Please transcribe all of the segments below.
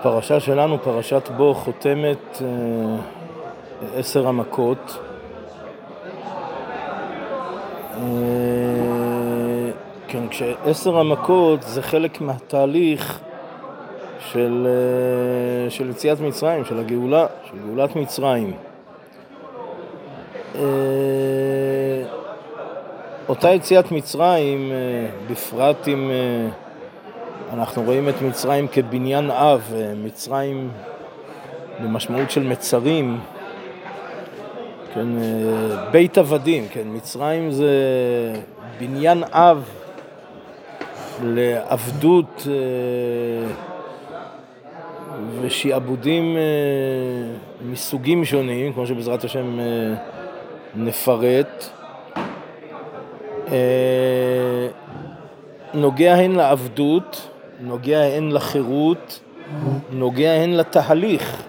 הפרשה שלנו, פרשת בו, חותמת אה, עשר המכות. אה, כן, כשעשר המכות זה חלק מהתהליך של, אה, של יציאת מצרים, של הגאולה, של גאולת מצרים. אה, אותה יציאת מצרים, בפרט אם אנחנו רואים את מצרים כבניין אב, מצרים במשמעות של מצרים, כן, בית עבדים, כן, מצרים זה בניין אב לעבדות ושעבודים מסוגים שונים, כמו שבעזרת השם נפרט, נוגע הן לעבדות, נוגע הן לחירות, נוגע הן לתהליך,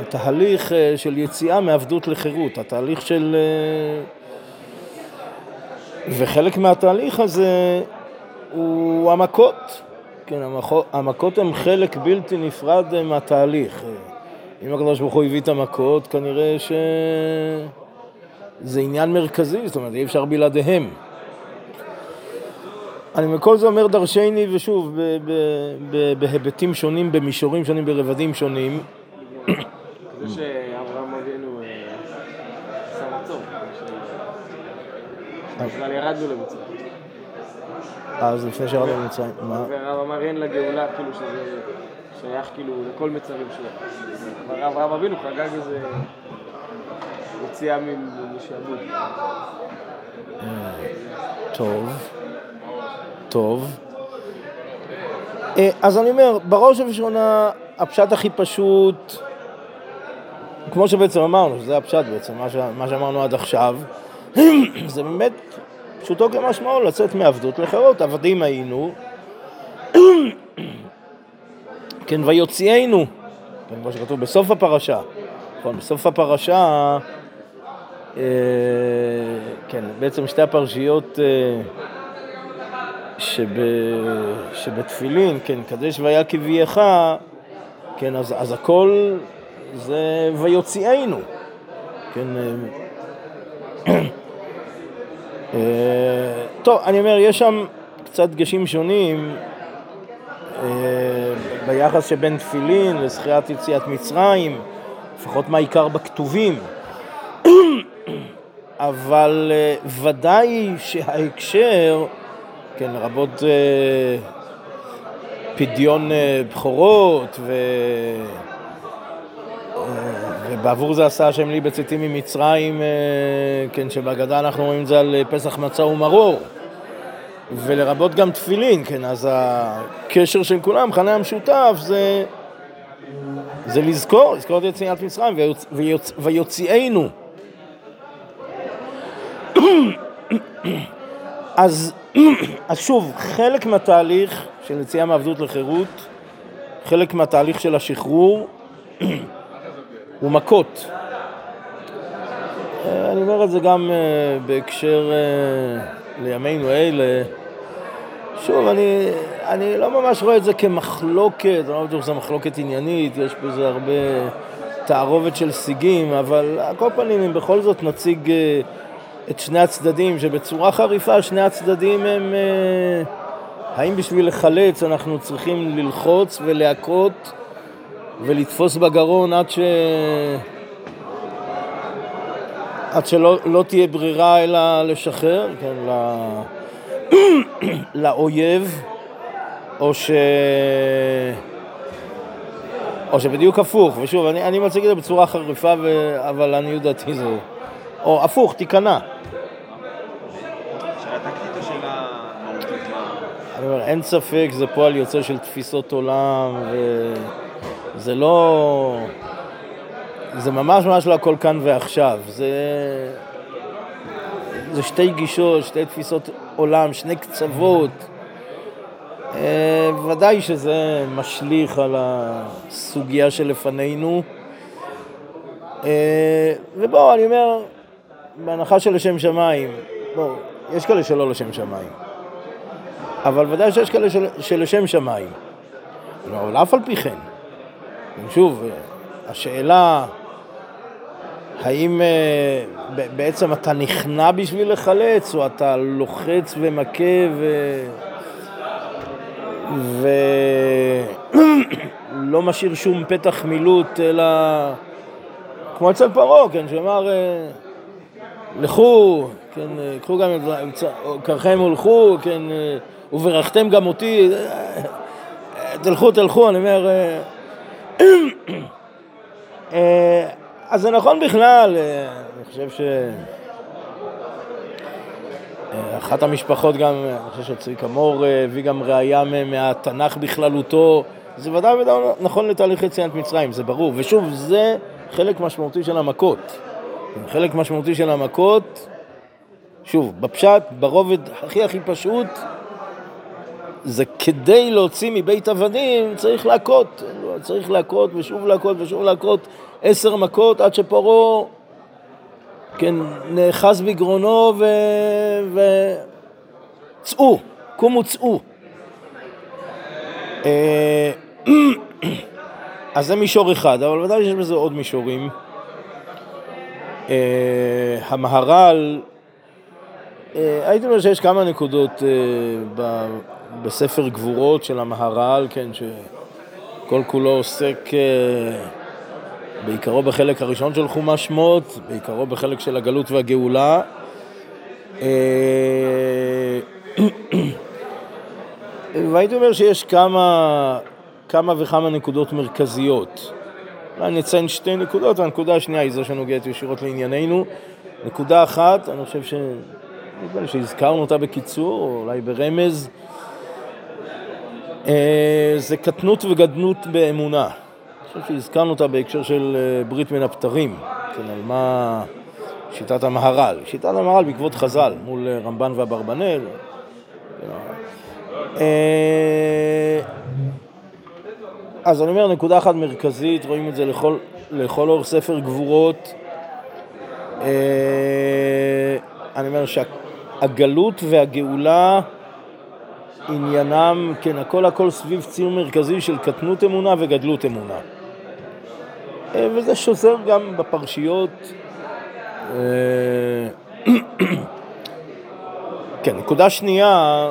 התהליך של יציאה מעבדות לחירות, התהליך של... וחלק מהתהליך הזה הוא המכות. כן, המכות הן חלק בלתי נפרד מהתהליך. אם הקדוש ברוך הוא הביא את המכות, כנראה שזה עניין מרכזי, זאת אומרת, אי אפשר בלעדיהם. אני מכל זה אומר דרשני, ושוב, בהיבטים שונים, במישורים שונים, ברבדים שונים. זה שאברהם אבינו עשה מצור, בכלל ירדנו למצרים. אז לפני שירדנו למצרים, מה? והרב אמר אין לגאולה, כאילו שזה שייך כאילו לכל מצרים שלו. כבר אברהם אבינו חגג איזה יציאה משעבוד. טוב, טוב. אז אני אומר, בראש ובראשונה, הפשט הכי פשוט, כמו שבעצם אמרנו, שזה הפשט בעצם, מה שאמרנו עד עכשיו, זה באמת פשוטו כמשמעו, לצאת מעבדות לחירות, עבדים היינו, כן, ויוציאנו, כן, כמו שכתוב בסוף הפרשה, נכון, בסוף הפרשה, אה, כן, בעצם שתי הפרשיות אה, שב, שבתפילין, כן, קדש והיה כבייך, כן, אז, אז הכל זה ויוציאנו, כן, אה, טוב, אני אומר, יש שם קצת דגשים שונים ביחס שבין תפילין לזכירת יציאת מצרים, לפחות מה העיקר בכתובים. אבל ודאי שההקשר, כן, לרבות פדיון בכורות ו... ובעבור זה עשה השם לי בצאתי ממצרים, כן, שבהגדה אנחנו רואים את זה על פסח מצה ומרור. ולרבות גם תפילין, כן, אז הקשר של כולם, המכנה המשותף, זה, זה לזכור, לזכור את יציאת מצרים ויוצ, ויוציאנו. אז, אז שוב, חלק מהתהליך של יציאה מעבדות לחירות, חלק מהתהליך של השחרור, הוא מכות. אני אומר את זה גם בהקשר לימינו אלה. שוב, אני, אני לא ממש רואה את זה כמחלוקת, אני לא בטוח שזו מחלוקת עניינית, יש בזה הרבה תערובת של סיגים, אבל על כל פנים, אם בכל זאת נציג את שני הצדדים, שבצורה חריפה שני הצדדים הם... האם בשביל לחלץ אנחנו צריכים ללחוץ ולהכות ולתפוס בגרון עד ש... עד שלא לא תהיה ברירה אלא לשחרר, כן, ל... לאויב, או ש... או שבדיוק הפוך, ושוב, אני, אני מציג את זה בצורה חריפה, ו... אבל לעניות דעתי זה... או הפוך, תיכנע. אין ספק, זה פועל יוצא של תפיסות עולם, וזה לא... זה ממש ממש לא הכל כאן ועכשיו. זה... זה שתי גישות, שתי תפיסות עולם, שני קצוות. ודאי שזה משליך על הסוגיה שלפנינו. ובואו, אני אומר, בהנחה של לשם שמיים, בואו, יש כאלה שלא לשם שמיים. אבל ודאי שיש כאלה של, שלשם שמיים. אבל אף על פי כן, שוב, השאלה, האם אה, בעצם אתה נכנע בשביל לחלץ, או אתה לוחץ ומכה ו... ולא משאיר שום פתח מילוט, אלא כמו אצל פרעה, כן, שאמר, אה, לכו, כן, אה, קחו גם את קרכם ולכו, כן, וברכתם גם אותי, תלכו, תלכו, אני אומר... אז זה נכון בכלל, אה, אני חושב ש... אה, אחת המשפחות גם, אני חושב שצביקה מור אה, הביא גם ראייה מהתנ"ך בכללותו, זה ודאי ודאי נכון לתהליך יציאת מצרים, זה ברור. ושוב, זה חלק משמעותי של המכות. חלק משמעותי של המכות, שוב, בפשט, ברובד הכי הכי פשוט, זה כדי להוציא מבית עבדים צריך להכות, צריך להכות ושוב להכות ושוב להכות עשר מכות עד שפרעה, כן, נאחז בגרונו ו... ו... צאו, קומו צאו. אה, אז זה מישור אחד, אבל ודאי שיש בזה עוד מישורים. אה, המהר"ל, אה, הייתי אומר שיש כמה נקודות בספר גבורות של המהר"ל, כן, שכל כולו עוסק בעיקרו בחלק הראשון של חומש שמות, בעיקרו בחלק של הגלות והגאולה. אה, והייתי אומר שיש כמה, כמה וכמה נקודות מרכזיות. אולי נציין שתי נקודות, והנקודה השנייה היא זו שנוגעת ישירות לענייננו. נקודה אחת, אני חושב ש... שהזכרנו אותה בקיצור, או אולי ברמז, אה, זה קטנות וגדנות באמונה. חושב שהזכרנו אותה בהקשר של אה, ברית מן הפטרים, כן, על מה שיטת המהר"ל. שיטת המהר"ל בעקבות חז"ל, מול אה, רמב"ן ואברבנאל. אז אני אומר, נקודה אחת מרכזית, רואים את זה לכל, לכל אורך ספר גבורות. אני אומר שהגלות והגאולה עניינם, כן, הכל הכל סביב ציון מרכזי של קטנות אמונה וגדלות אמונה. אה, וזה שוזר גם בפרשיות. אה, כן, נקודה שנייה...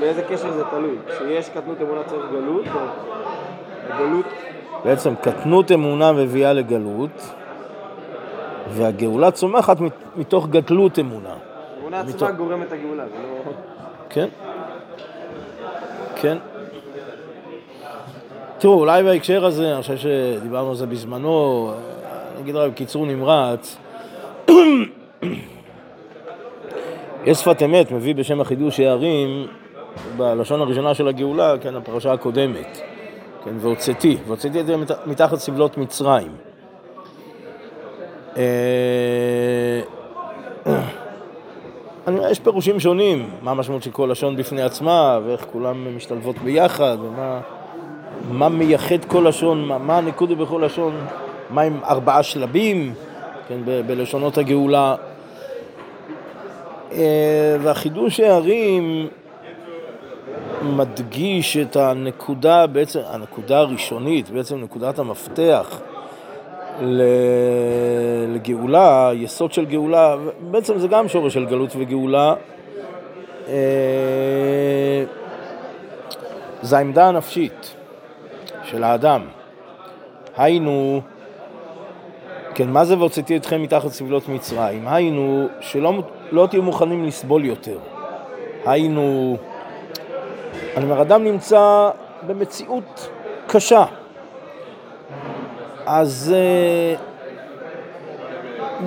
באיזה קשר זה תלוי? כשיש קטנות אמונה צריך גלות, הגלות... בעצם קטנות אמונה מביאה לגלות, והגאולה צומחת מתוך גדלות אמונה. אמונה עצמה גורמת את הגאולה, זה לא... כן. כן. תראו, אולי בהקשר הזה, אני חושב שדיברנו על זה בזמנו, אני אגיד רק בקיצור נמרץ, יש שפת אמת, מביא בשם החידוש הערים, בלשון הראשונה של הגאולה, כן, הפרשה הקודמת, כן, והוצאתי, והוצאתי את זה מתחת סבלות מצרים. אה, אני יש פירושים שונים, מה המשמעות של כל לשון בפני עצמה, ואיך כולם משתלבות ביחד, ומה... מה מייחד כל לשון, מה, מה הנקודה בכל לשון, מה עם ארבעה שלבים, כן, ב- בלשונות הגאולה. אה, והחידוש הערים מדגיש את הנקודה, בעצם, הנקודה הראשונית, בעצם נקודת המפתח לגאולה, יסוד של גאולה, בעצם זה גם שורש של גלות וגאולה. אה, זה העמדה הנפשית. של האדם. היינו, כן, מה זה והוצאתי אתכם מתחת סבלות מצרים? היינו, שלא לא תהיו מוכנים לסבול יותר. היינו, אני אומר, אדם נמצא במציאות קשה. אז uh,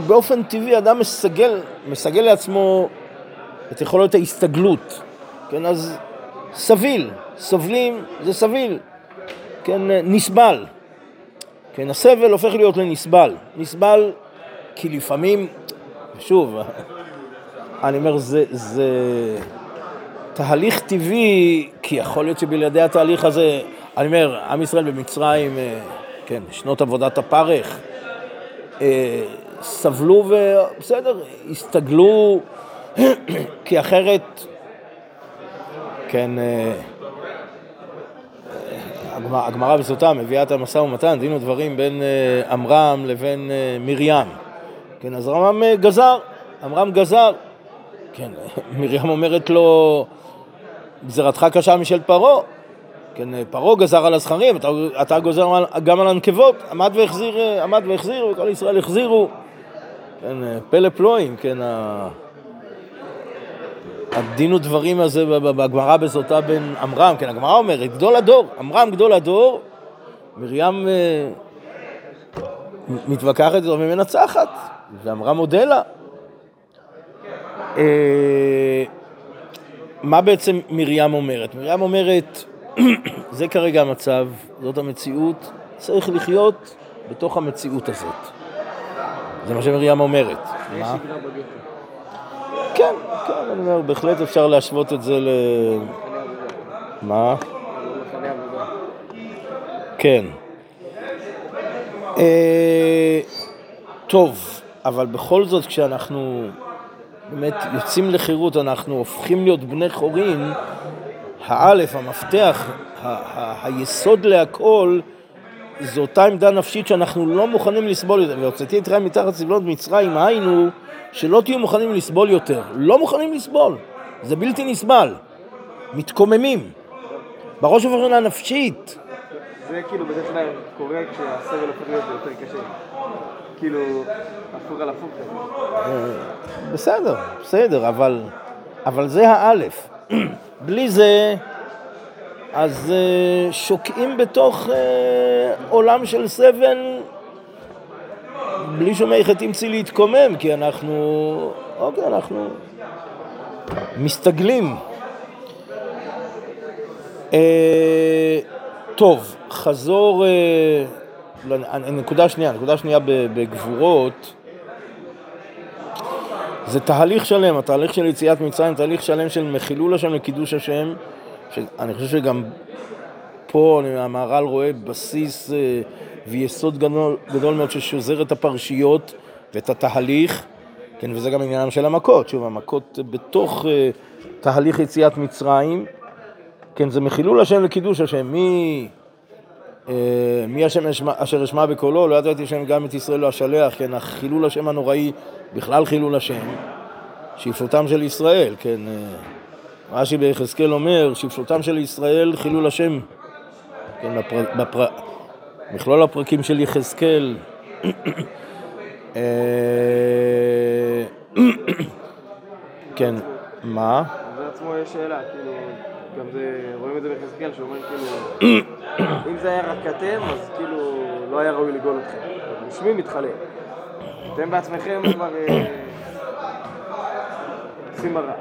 באופן טבעי אדם מסגל, מסגל לעצמו את יכולות ההסתגלות, כן, אז סביל, סובלים, זה סביל. כן, נסבל. כן, הסבל הופך להיות לנסבל. נסבל כי לפעמים, שוב, אני אומר, זה, זה תהליך טבעי, כי יכול להיות שבלעדי התהליך הזה, אני אומר, עם ישראל במצרים, אה, כן, שנות עבודת הפרך, אה, סבלו ובסדר, הסתגלו, כי אחרת, כן, אה, הגמרא- בסוטה מביאה את המשא ומתן, דין ודברים בין עמרם לבין מרים. כן, אז אה, גזר, עמרם גזר. כן, מרים אומרת לו, גזירתך קשה משל פרעה. כן, פרעה גזר על הזכרים, אתה, אתה גוזר גם על הנקבות, עמד והחזיר, אה, עמד והחזיר, וכל ישראל החזירו. כן, פלא פלואים, כן, ה... הדין ודברים הזה בגמרא בסוטה בין עמרם, כן, הגמרא אומרת, גדול הדור, עמרם גדול הדור, מרים אה, מתווכחת ומנצחת, ועמרם מודה לה. אה, מה בעצם מרים אומרת? מרים אומרת, זה כרגע המצב, זאת המציאות, צריך לחיות בתוך המציאות הזאת. זה מה שמרים אומרת. מה? כן, כן, אני אומר, בהחלט אפשר להשוות את זה ל... מה? כן. אה, טוב, אבל בכל זאת כשאנחנו באמת יוצאים לחירות, אנחנו הופכים להיות בני חורין, האלף, המפתח, היסוד להכל, זו אותה עמדה נפשית שאנחנו לא מוכנים לסבול יותר. והוצאתי אתכם מתחת סבלות מצרים, היינו שלא תהיו מוכנים לסבול יותר. לא מוכנים לסבול. זה בלתי נסבל. מתקוממים. בראש ובראשונה נפשית. זה כאילו בדרך כלל קורה כשהסבל הופך להיות יותר קשה. כאילו, הפוך על הפוך. בסדר, בסדר, אבל, אבל זה האלף. בלי זה, אז אה, שוקעים בתוך אה, עולם של סבל בלי שום איך תמצאי להתקומם, כי אנחנו, אוקיי, אנחנו מסתגלים. אה, טוב, חזור, אה, לנ- נקודה שנייה, נקודה שנייה ב- בגבורות. זה תהליך שלם, התהליך של יציאת מצרים, תהליך שלם של מחילול השם לקידוש השם, שאני חושב שגם פה המהר"ל רואה בסיס אה, ויסוד גדול, גדול מאוד ששוזר את הפרשיות ואת התהליך, כן, וזה גם עניינם של המכות, שוב, המכות בתוך אה, תהליך יציאת מצרים, כן, זה מחילול השם לקידוש השם, מי... אה, מי השם אשר אשמע בקולו, לא ידעתי השם גם את ישראל לא אשלח, כן, החילול השם הנוראי, בכלל חילול השם, שאיפותם של ישראל, כן, אה, רש"י ביחזקאל אומר, שאיפותם של ישראל חילול השם, כן, בפר, בפר, מכלול הפרקים של יחזקאל, אה, כן, מה? זה עצמו יש שאלה, כאילו, גם זה, רואים את זה ביחזקאל, שאומר כאילו, אם זה היה רק אתם, אז כאילו, לא היה ראוי לגאול אתכם. בשמי מתחלק. אתם בעצמכם כבר אה, עושים הרע.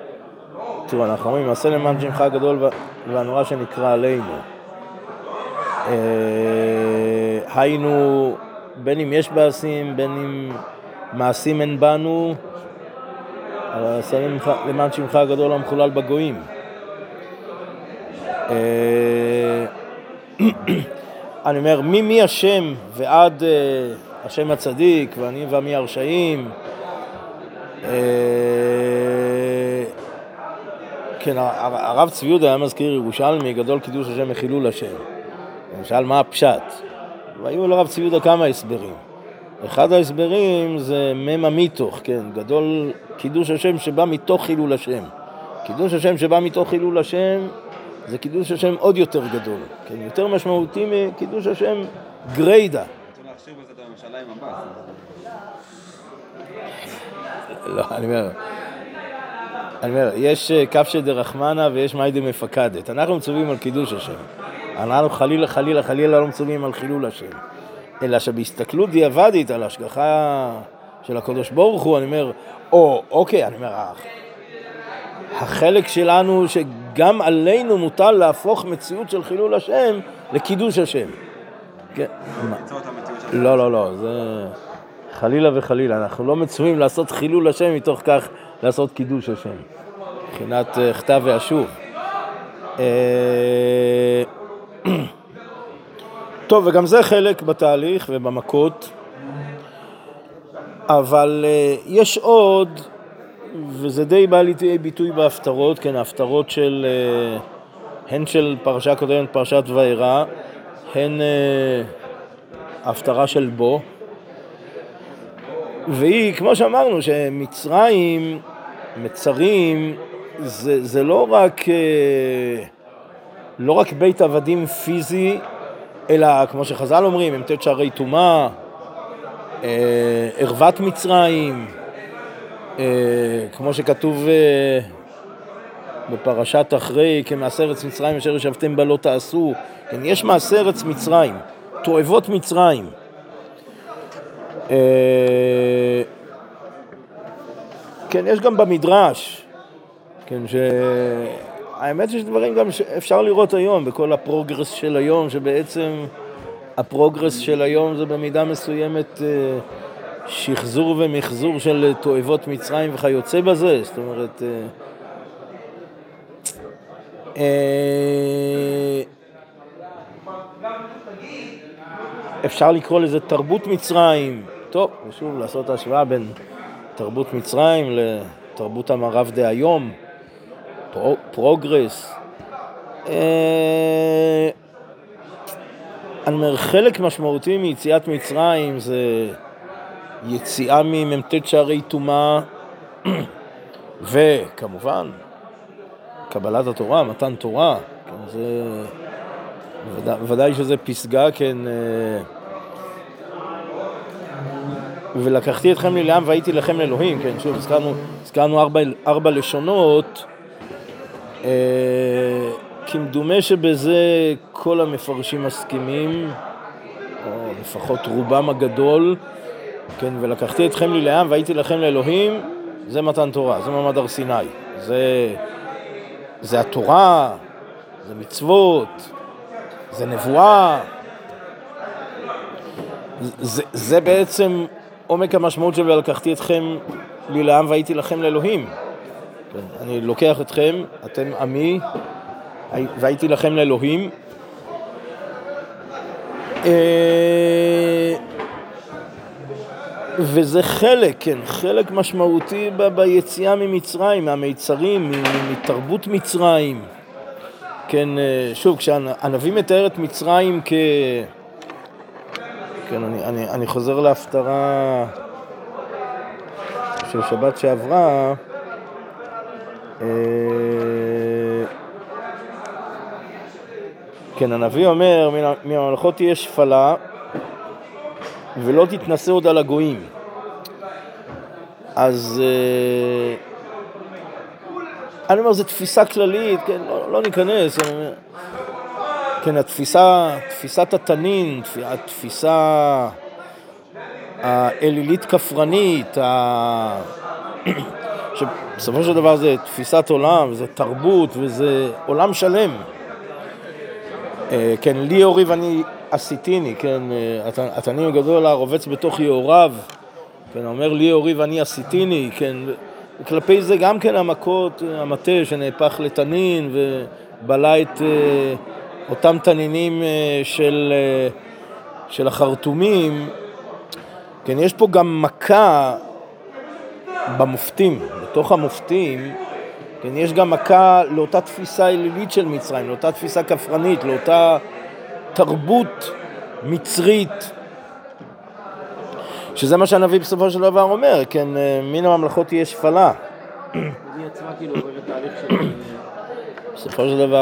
תראו, אנחנו אומרים, עשה למען שמך הגדול וה- והנורא שנקרא עלינו. אה, היינו, בין אם יש מעשים, בין אם מעשים אין בנו, אבל עשה למען שמך הגדול המחולל בגויים. אני אומר, מי מי השם ועד אה, השם הצדיק ואני ועמי הרשעים, אה, כן, הר- הרב צבי יהודה היה מזכיר ירושלמי, גדול קידוש השם מחילול השם. הוא שאל מה הפשט. והיו לרב צבי יהודה כמה הסברים. אחד ההסברים זה ממה מתוך, כן, גדול קידוש השם שבא מתוך חילול השם. קידוש השם שבא מתוך חילול השם זה קידוש השם עוד יותר גדול, כן, יותר משמעותי מקידוש השם גריידה. לא, אני אומר, אני אומר, יש אה, כבשא דרחמנא ויש מאי דמפקדת. אנחנו מצווים על קידוש השם. אנחנו חלילה, חלילה, חלילה לא מצווים על חילול השם. אלא שבהסתכלות דיעבדית על השגחה של הקדוש ברוך הוא, אני אומר, או, אוקיי, אני אומר, הח- החלק שלנו שגם עלינו מוטל להפוך מציאות של חילול השם לקידוש השם. כן, לא, לא, לא, זה חלילה וחלילה, אנחנו לא מצווים לעשות חילול השם, מתוך כך לעשות קידוש השם, מבחינת אה, כתב ואשוב. אה, טוב, וגם זה חלק בתהליך ובמכות, אבל אה, יש עוד, וזה די בא לידי ביטוי בהפטרות, כן, ההפטרות של, אה, הן של פרשה קודמת, פרשת וארא, הן אה, ההפטרה של בו, והיא, כמו שאמרנו, שמצרים, מצרים, זה, זה לא רק, אה, לא רק בית עבדים פיזי, אלא כמו שחז"ל אומרים, הם תת שערי טומאה, אה, ערוות מצרים, כמו שכתוב אה, בפרשת אחרי, כמעשה ארץ מצרים אשר ישבתם בה לא תעשו. כן, יש מעשה ארץ מצרים, תועבות מצרים. אה, כן, יש גם במדרש, כן, ש... האמת שיש דברים גם שאפשר לראות היום, בכל ה progress של היום, שבעצם ה progress של היום זה במידה מסוימת אה, שחזור ומחזור של תועבות מצרים וכיוצא בזה, זאת אומרת... אה, אה, אפשר לקרוא לזה תרבות מצרים. טוב, ושוב, לעשות השוואה בין תרבות מצרים לתרבות המערב דהיום, pro, progress. אה, אני אומר, חלק משמעותי מיציאת מצרים זה יציאה ממ"ט שערי טומאה, וכמובן, קבלת התורה, מתן תורה, כן, זה... ודאי, שזה פסגה, כן... אה, ולקחתי אתכם לי לעם והייתי לכם לאלוהים, כן, שוב, הזכרנו, הזכרנו ארבע, ארבע לשונות, אה, כמדומה שבזה כל המפרשים מסכימים, או לפחות רובם הגדול, כן, ולקחתי אתכם לי לעם והייתי לכם לאלוהים, זה מתן תורה, זה מעמד הר סיני, זה, זה התורה, זה מצוות, זה נבואה, זה, זה בעצם עומק המשמעות של ולקחתי אתכם לי לעם והייתי לכם לאלוהים. כן, אני לוקח אתכם, אתם עמי, והייתי לכם לאלוהים. אה, וזה חלק, כן, חלק משמעותי ב- ביציאה ממצרים, מהמיצרים, מתרבות מצרים. כן, אה, שוב, כשהנביא מתאר את מצרים כ... כן, אני, אני, אני חוזר להפטרה של שבת שעברה. אה, כן, הנביא אומר, מן המלכות תהיה שפלה ולא תתנשא עוד על הגויים. אז אה, אני אומר, זו תפיסה כללית, כן, לא, לא ניכנס. כן, התפיסה, תפיסת התנין, התפיסה האלילית כפרנית, ה... שבסופו של דבר זה תפיסת עולם, זה תרבות וזה עולם שלם. אה, כן, לי אורי ואני עשיתיני, כן, אה, התנין הגדול הרובץ בתוך יאוריו, כן, אומר לי אורי ואני עשיתיני, כן, וכלפי זה גם כן המכות, המטה שנהפך לתנין ובלע את... אה, אותם תנינים אה, של, אה, של החרטומים, כן, יש פה גם מכה במופתים, בתוך המופתים, כן, יש גם מכה לאותה תפיסה אלילית של מצרים, לאותה תפיסה כפרנית, לאותה תרבות מצרית, שזה מה שהנביא בסופו של דבר אומר, כן, אה, מן הממלכות תהיה שפלה. היא עצמה כאילו עוברת תהליך של... בסופו של דבר...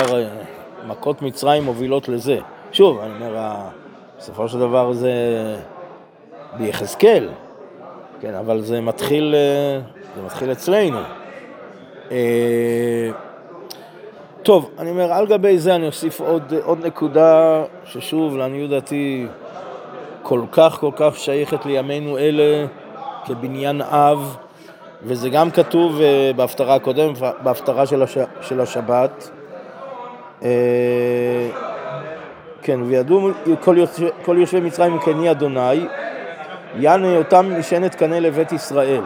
מכות מצרים מובילות לזה. שוב, אני אומר, בסופו של דבר זה ביחזקאל, כן, אבל זה מתחיל, אה, זה מתחיל אצלנו. טוב, אני אומר, על גבי זה אני אוסיף עוד, עוד נקודה ששוב, לעניות דעתי, כל כך כל כך שייכת לימינו אלה כבניין אב, וזה גם כתוב אה, בהפטרה הקודמת, בהפטרה של, הש... של השבת. אה, כן, וידעו כל, יושבי, כל יושבי מצרים מקני אדוני, יען אותם נשענת קנה לבית ישראל.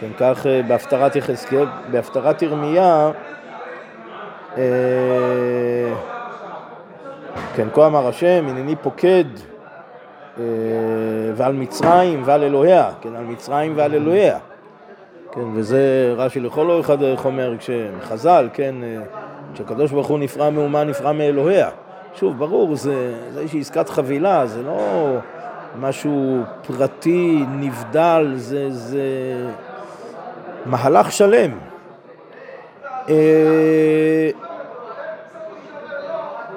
כן, כך אה, בהפטרת יחזקאל, בהפטרת ירמיה, כן, כה אמר השם, הנני פוקד ועל מצרים ועל אלוהיה, כן, על מצרים ועל אלוהיה. כן, וזה רש"י לכל אורך הדרך אומר, כשחז"ל, כן, כשהקדוש ברוך הוא נפרע מאומה, נפרע מאלוהיה. שוב, ברור, זה, זה איזושהי עסקת חבילה, זה לא משהו פרטי, נבדל, זה, זה מהלך שלם.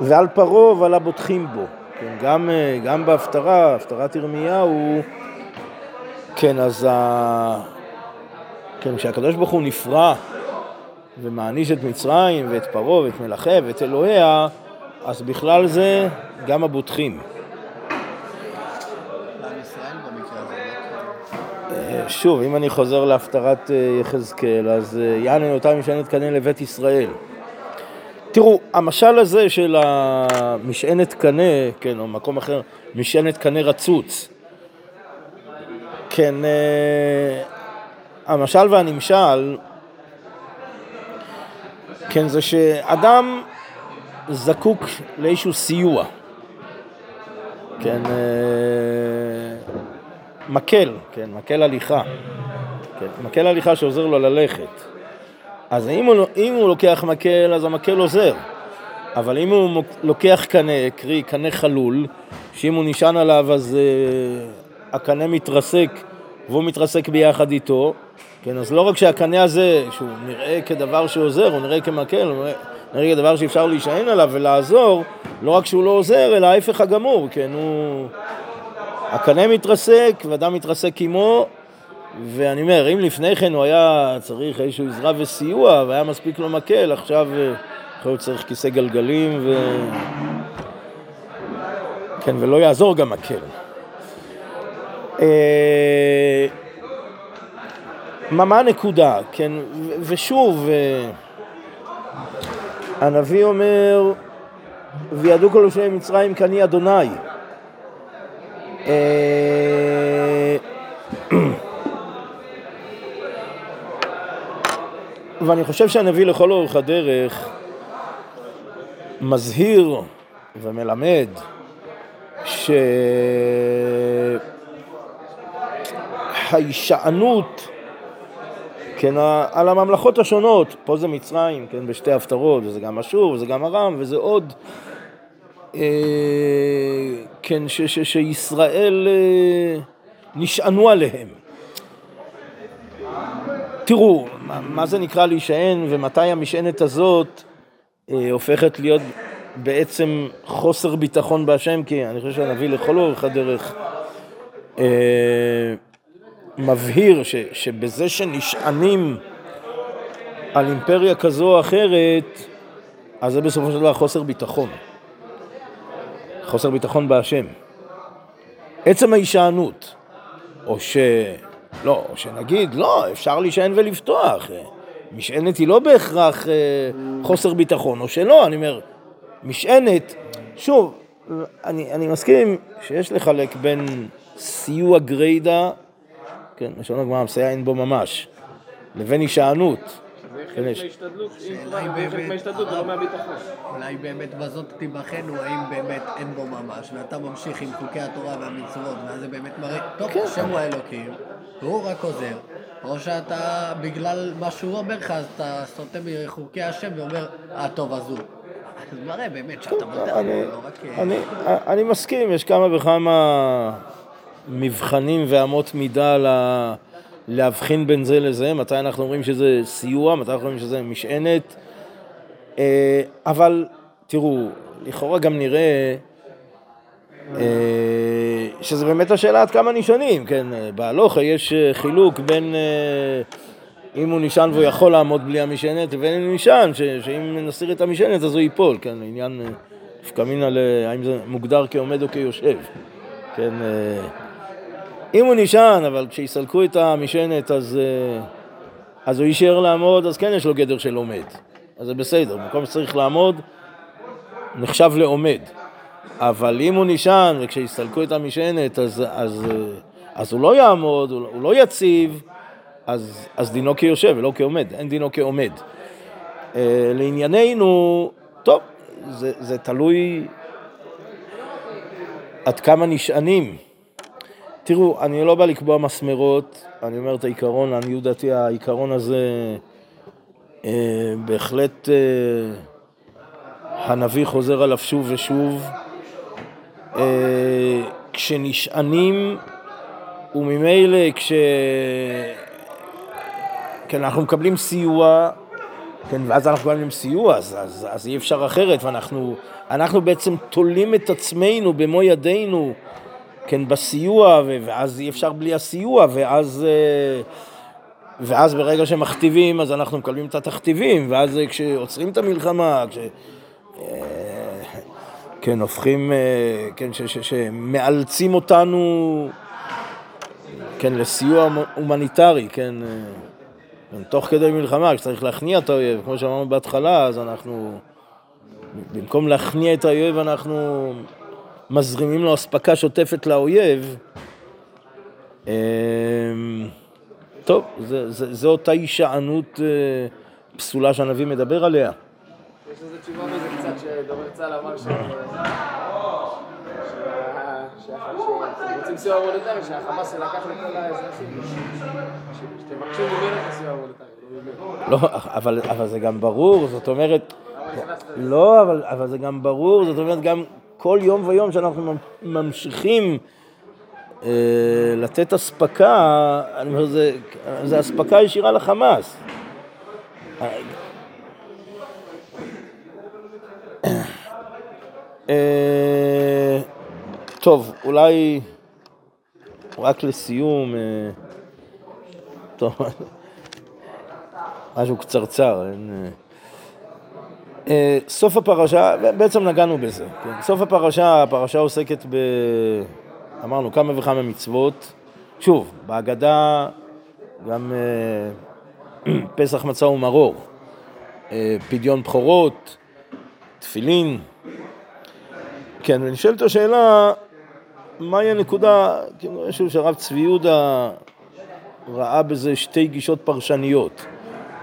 ועל פרעה ועל הבוטחים בו. כן, גם, אה, גם בהפטרה, הפטרת ירמיהו, כן, אז ה... כן, כשהקדוש ברוך הוא נפרע ומעניש את מצרים ואת פרעה ואת מלאכיה ואת אלוהיה, אז בכלל זה גם הבוטחים. אה, שוב, אם אני חוזר להפטרת אה, יחזקאל, אז יענו אותה משענת קנה לבית ישראל. תראו, המשל הזה של המשענת קנה, כן, או מקום אחר, משענת קנה רצוץ, כן, אה, המשל והנמשל, כן, זה שאדם זקוק לאיזשהו סיוע, כן, אה, מקל, כן, מקל הליכה, כן, מקל הליכה שעוזר לו ללכת. אז אם הוא, אם הוא לוקח מקל, אז המקל עוזר. אבל אם הוא לוקח קנה, קרי קנה חלול, שאם הוא נשען עליו אז uh, הקנה מתרסק והוא מתרסק ביחד איתו, כן, אז לא רק שהקנה הזה, שהוא נראה כדבר שעוזר, הוא נראה כמקל, הוא נראה כדבר שאפשר להישען עליו ולעזור, לא רק שהוא לא עוזר, אלא ההפך הגמור, כן, הוא... הקנה מתרסק ואדם מתרסק עמו, ואני אומר, אם לפני כן הוא היה צריך איזשהו עזרה וסיוע והיה מספיק לו מקל, עכשיו אה, יכול להיות צריך כיסא גלגלים ו... כן, ולא יעזור גם מקל. אה, מה הנקודה, כן, ושוב, אה, הנביא אומר, וידעו כל יושבי מצרים כי אני אדוני. ואני חושב שהנביא לכל אורך הדרך מזהיר ומלמד שההישענות, כן, על הממלכות השונות, פה זה מצרים, כן, בשתי הפטרות, וזה גם אשור, וזה גם ארם, וזה עוד, אה, כן, ש, ש, שישראל אה, נשענו עליהם. תראו, מה, מה זה נקרא להישען ומתי המשענת הזאת אה, הופכת להיות בעצם חוסר ביטחון בהשם, כי אני חושב שהנביא לכל אורך הדרך אה, מבהיר ש, שבזה שנשענים על אימפריה כזו או אחרת, אז זה בסופו של דבר חוסר ביטחון. חוסר ביטחון בהשם. עצם ההישענות, או ש... לא, שנגיד, לא, אפשר להישען ולפתוח. משענת היא לא בהכרח אה, חוסר ביטחון, או שלא, אני אומר, משענת, שוב, אני, אני מסכים שיש לחלק בין סיוע גריידא, כן, לשון הגמרא, מסייע אין בו ממש, לבין הישענות. כן, חלק מההשתדלות, אם כבר, זה חלק באמת- מההשתדלות, זה לא מהביטחון. אולי באמת בזאת תיבחנו, האם באמת אין בו ממש, ואתה ממשיך עם חוקי התורה והמצוות, ואז זה באמת מראה, טוב, כן. השם הוא האלוקים, והוא רק עוזר, או שאתה, בגלל מה שהוא אומר לך, אז אתה סוטה מחוקי השם ואומר, אה, טוב, אז הוא. אז מראה באמת שאתה לו, לא רק... אה, אני, מסכים, יש כמה וכמה מבחנים ואמות מידה לה, להבחין בין זה לזה, מתי אנחנו אומרים שזה סיוע, מתי אנחנו אומרים שזה משענת, אה, אבל תראו, לכאורה גם נראה אה, שזה באמת השאלה עד כמה נשענים, כן, בהלוכה יש אה, חילוק בין אם הוא נשען והוא יכול לעמוד בלי המשענת, לבין אם הוא נשען, שאם נסיר את המשענת אז הוא ייפול, כן, עניין נפקא מינא. האם זה מוגדר כעומד או כיושב, כן, אם הוא נשען, אבל כשיסלקו את המשענת אז, אה, אז הוא יישאר לעמוד, אז כן יש לו גדר של עומד, אז זה בסדר, במקום שצריך לעמוד, נחשב לעומד. אבל אם הוא נשען וכשיסתלקו את המשענת אז, אז, אה, אז הוא לא יעמוד, לא- הוא לא יציב, אז, אז דינו כיושב ולא כעומד, אין דינו כעומד. אה, לענייננו, טוב, זה, זה תלוי עד כמה נשענים. תראו, אני לא בא לקבוע מסמרות, אני אומר את העיקרון, לעניות דעתי העיקרון הזה אה, בהחלט אה, הנביא חוזר עליו שוב ושוב, אה, כשנשענים וממילא כש... כן, אנחנו מקבלים סיוע, כן, ואז אנחנו מקבלים סיוע, אז, אז, אז אי אפשר אחרת, ואנחנו אנחנו בעצם תולים את עצמנו במו ידינו, כן, בסיוע, ואז אי אפשר בלי הסיוע, ואז, אה, ואז ברגע שמכתיבים, אז אנחנו מקבלים את התכתיבים, ואז אה, כשעוצרים את המלחמה, כש... אה, כן, הופכים, כן, ש- ש- שמאלצים אותנו, כן, לסיוע הומניטרי, כן, כן, תוך כדי מלחמה, כשצריך להכניע את האויב, כמו שאמרנו בהתחלה, אז אנחנו, במקום להכניע את האויב, אנחנו מזרימים לו אספקה שוטפת לאויב. אה, טוב, זה, זה, זו אותה הישענות אה, פסולה שהנביא מדבר עליה. יש לזה תשובה בזה קצת שדובר צה"ל אמר ש... שהם רוצים סיוע הומניטרי, שהחמאס לקח לכל האזרחים. ש- שתבקשו ממנו את הסיוע ההומניטרי, לא אבל, אבל זה גם ברור, זאת אומרת? לא, אבל, אבל זה גם ברור, זאת אומרת, גם כל יום ויום שאנחנו ממשיכים אה, לתת אספקה, אני אומר, זה, אספקה ישירה לחמאס. אה, טוב, אולי רק לסיום, אה, טוב, משהו קצרצר, אין... סוף הפרשה, בעצם נגענו בזה, כן. סוף הפרשה, הפרשה עוסקת ב... אמרנו כמה וכמה מצוות. שוב, בהגדה גם אה, פסח מצה ומרור, אה, פדיון בכורות, תפילין. כן, ונשאלת השאלה, מהי הנקודה, כאילו, איזשהו שהרב צבי יהודה ראה בזה שתי גישות פרשניות.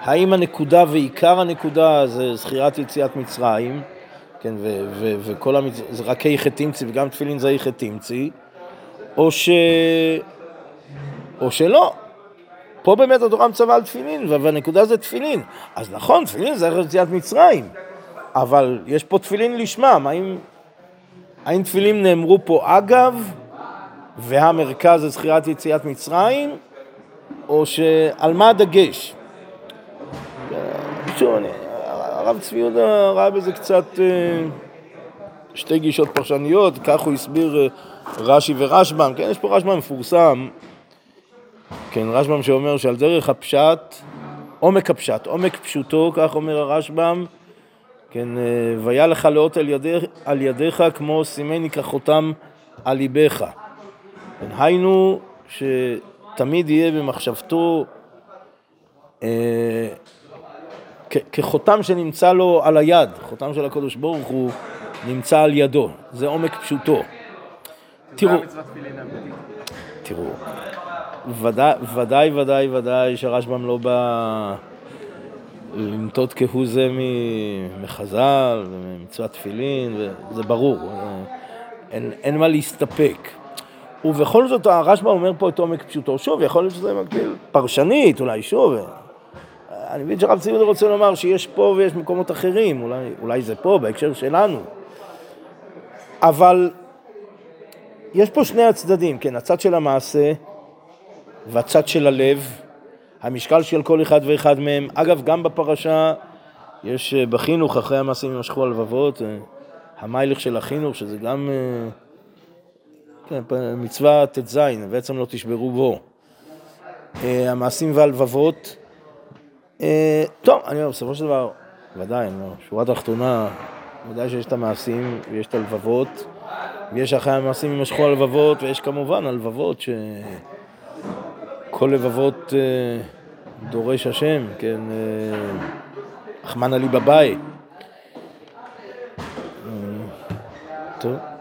האם הנקודה ועיקר הנקודה זה זכירת יציאת מצרים, כן, ו- ו- וכל המצ... זה רק היכא תמצי וגם תפילין זה היכא תמצי, או ש... או שלא. פה באמת התורה מצווה על תפילין, והנקודה זה תפילין. אז נכון, תפילין זה יציאת מצרים, אבל יש פה תפילין לשמם, האם, האם תפילין נאמרו פה אגב, והמרכז זה זכירת יציאת מצרים, או שעל מה הדגש? הרב צבי יהודה ראה בזה קצת אה, שתי גישות פרשניות, כך הוא הסביר אה, רש"י ורשב"ם, כן, יש פה רשב"ם מפורסם, כן, רשב"ם שאומר שעל דרך הפשט, עומק הפשט, עומק פשוטו, כך אומר הרשב"ם, כן, אה, והיה לך לאות על, ידיך, על ידיך כמו סימני כחותם על ליבך. כן, היינו שתמיד יהיה במחשבתו אה, כחותם שנמצא לו על היד, חותם של הקדוש ברוך הוא נמצא על ידו, זה עומק פשוטו. תראו, זה. תראו, ודאי, ודאי, ודאי, ודאי שהרשב"ם לא בא לנטות כהוא זה מחז"ל ומצוות תפילין, וזה ברור, אין, אין מה להסתפק. ובכל זאת הרשב"ם אומר פה את עומק פשוטו. שוב, יכול להיות שזה מקביל פרשנית, אולי שוב. אני מבין שרב ציודה רוצה לומר שיש פה ויש מקומות אחרים, אולי, אולי זה פה, בהקשר שלנו. אבל יש פה שני הצדדים, כן, הצד של המעשה והצד של הלב, המשקל של כל אחד ואחד מהם. אגב, גם בפרשה יש אה, בחינוך, אחרי המעשים יימשכו הלבבות, אה, המיילך של החינוך, שזה גם אה, כן, מצווה ט"ז, בעצם לא תשברו בו. המעשים והלבבות. אה, טוב, אני אומר, בסופו של דבר, ודאי, אני אומר, שורה תחתונה, ודאי שיש את המעשים ויש את הלבבות, ויש אחרי המעשים יימשכו הלבבות, ויש כמובן הלבבות ש... כל לבבות אה, דורש השם, כן, אה, אחמנה לי בבית. אה, טוב.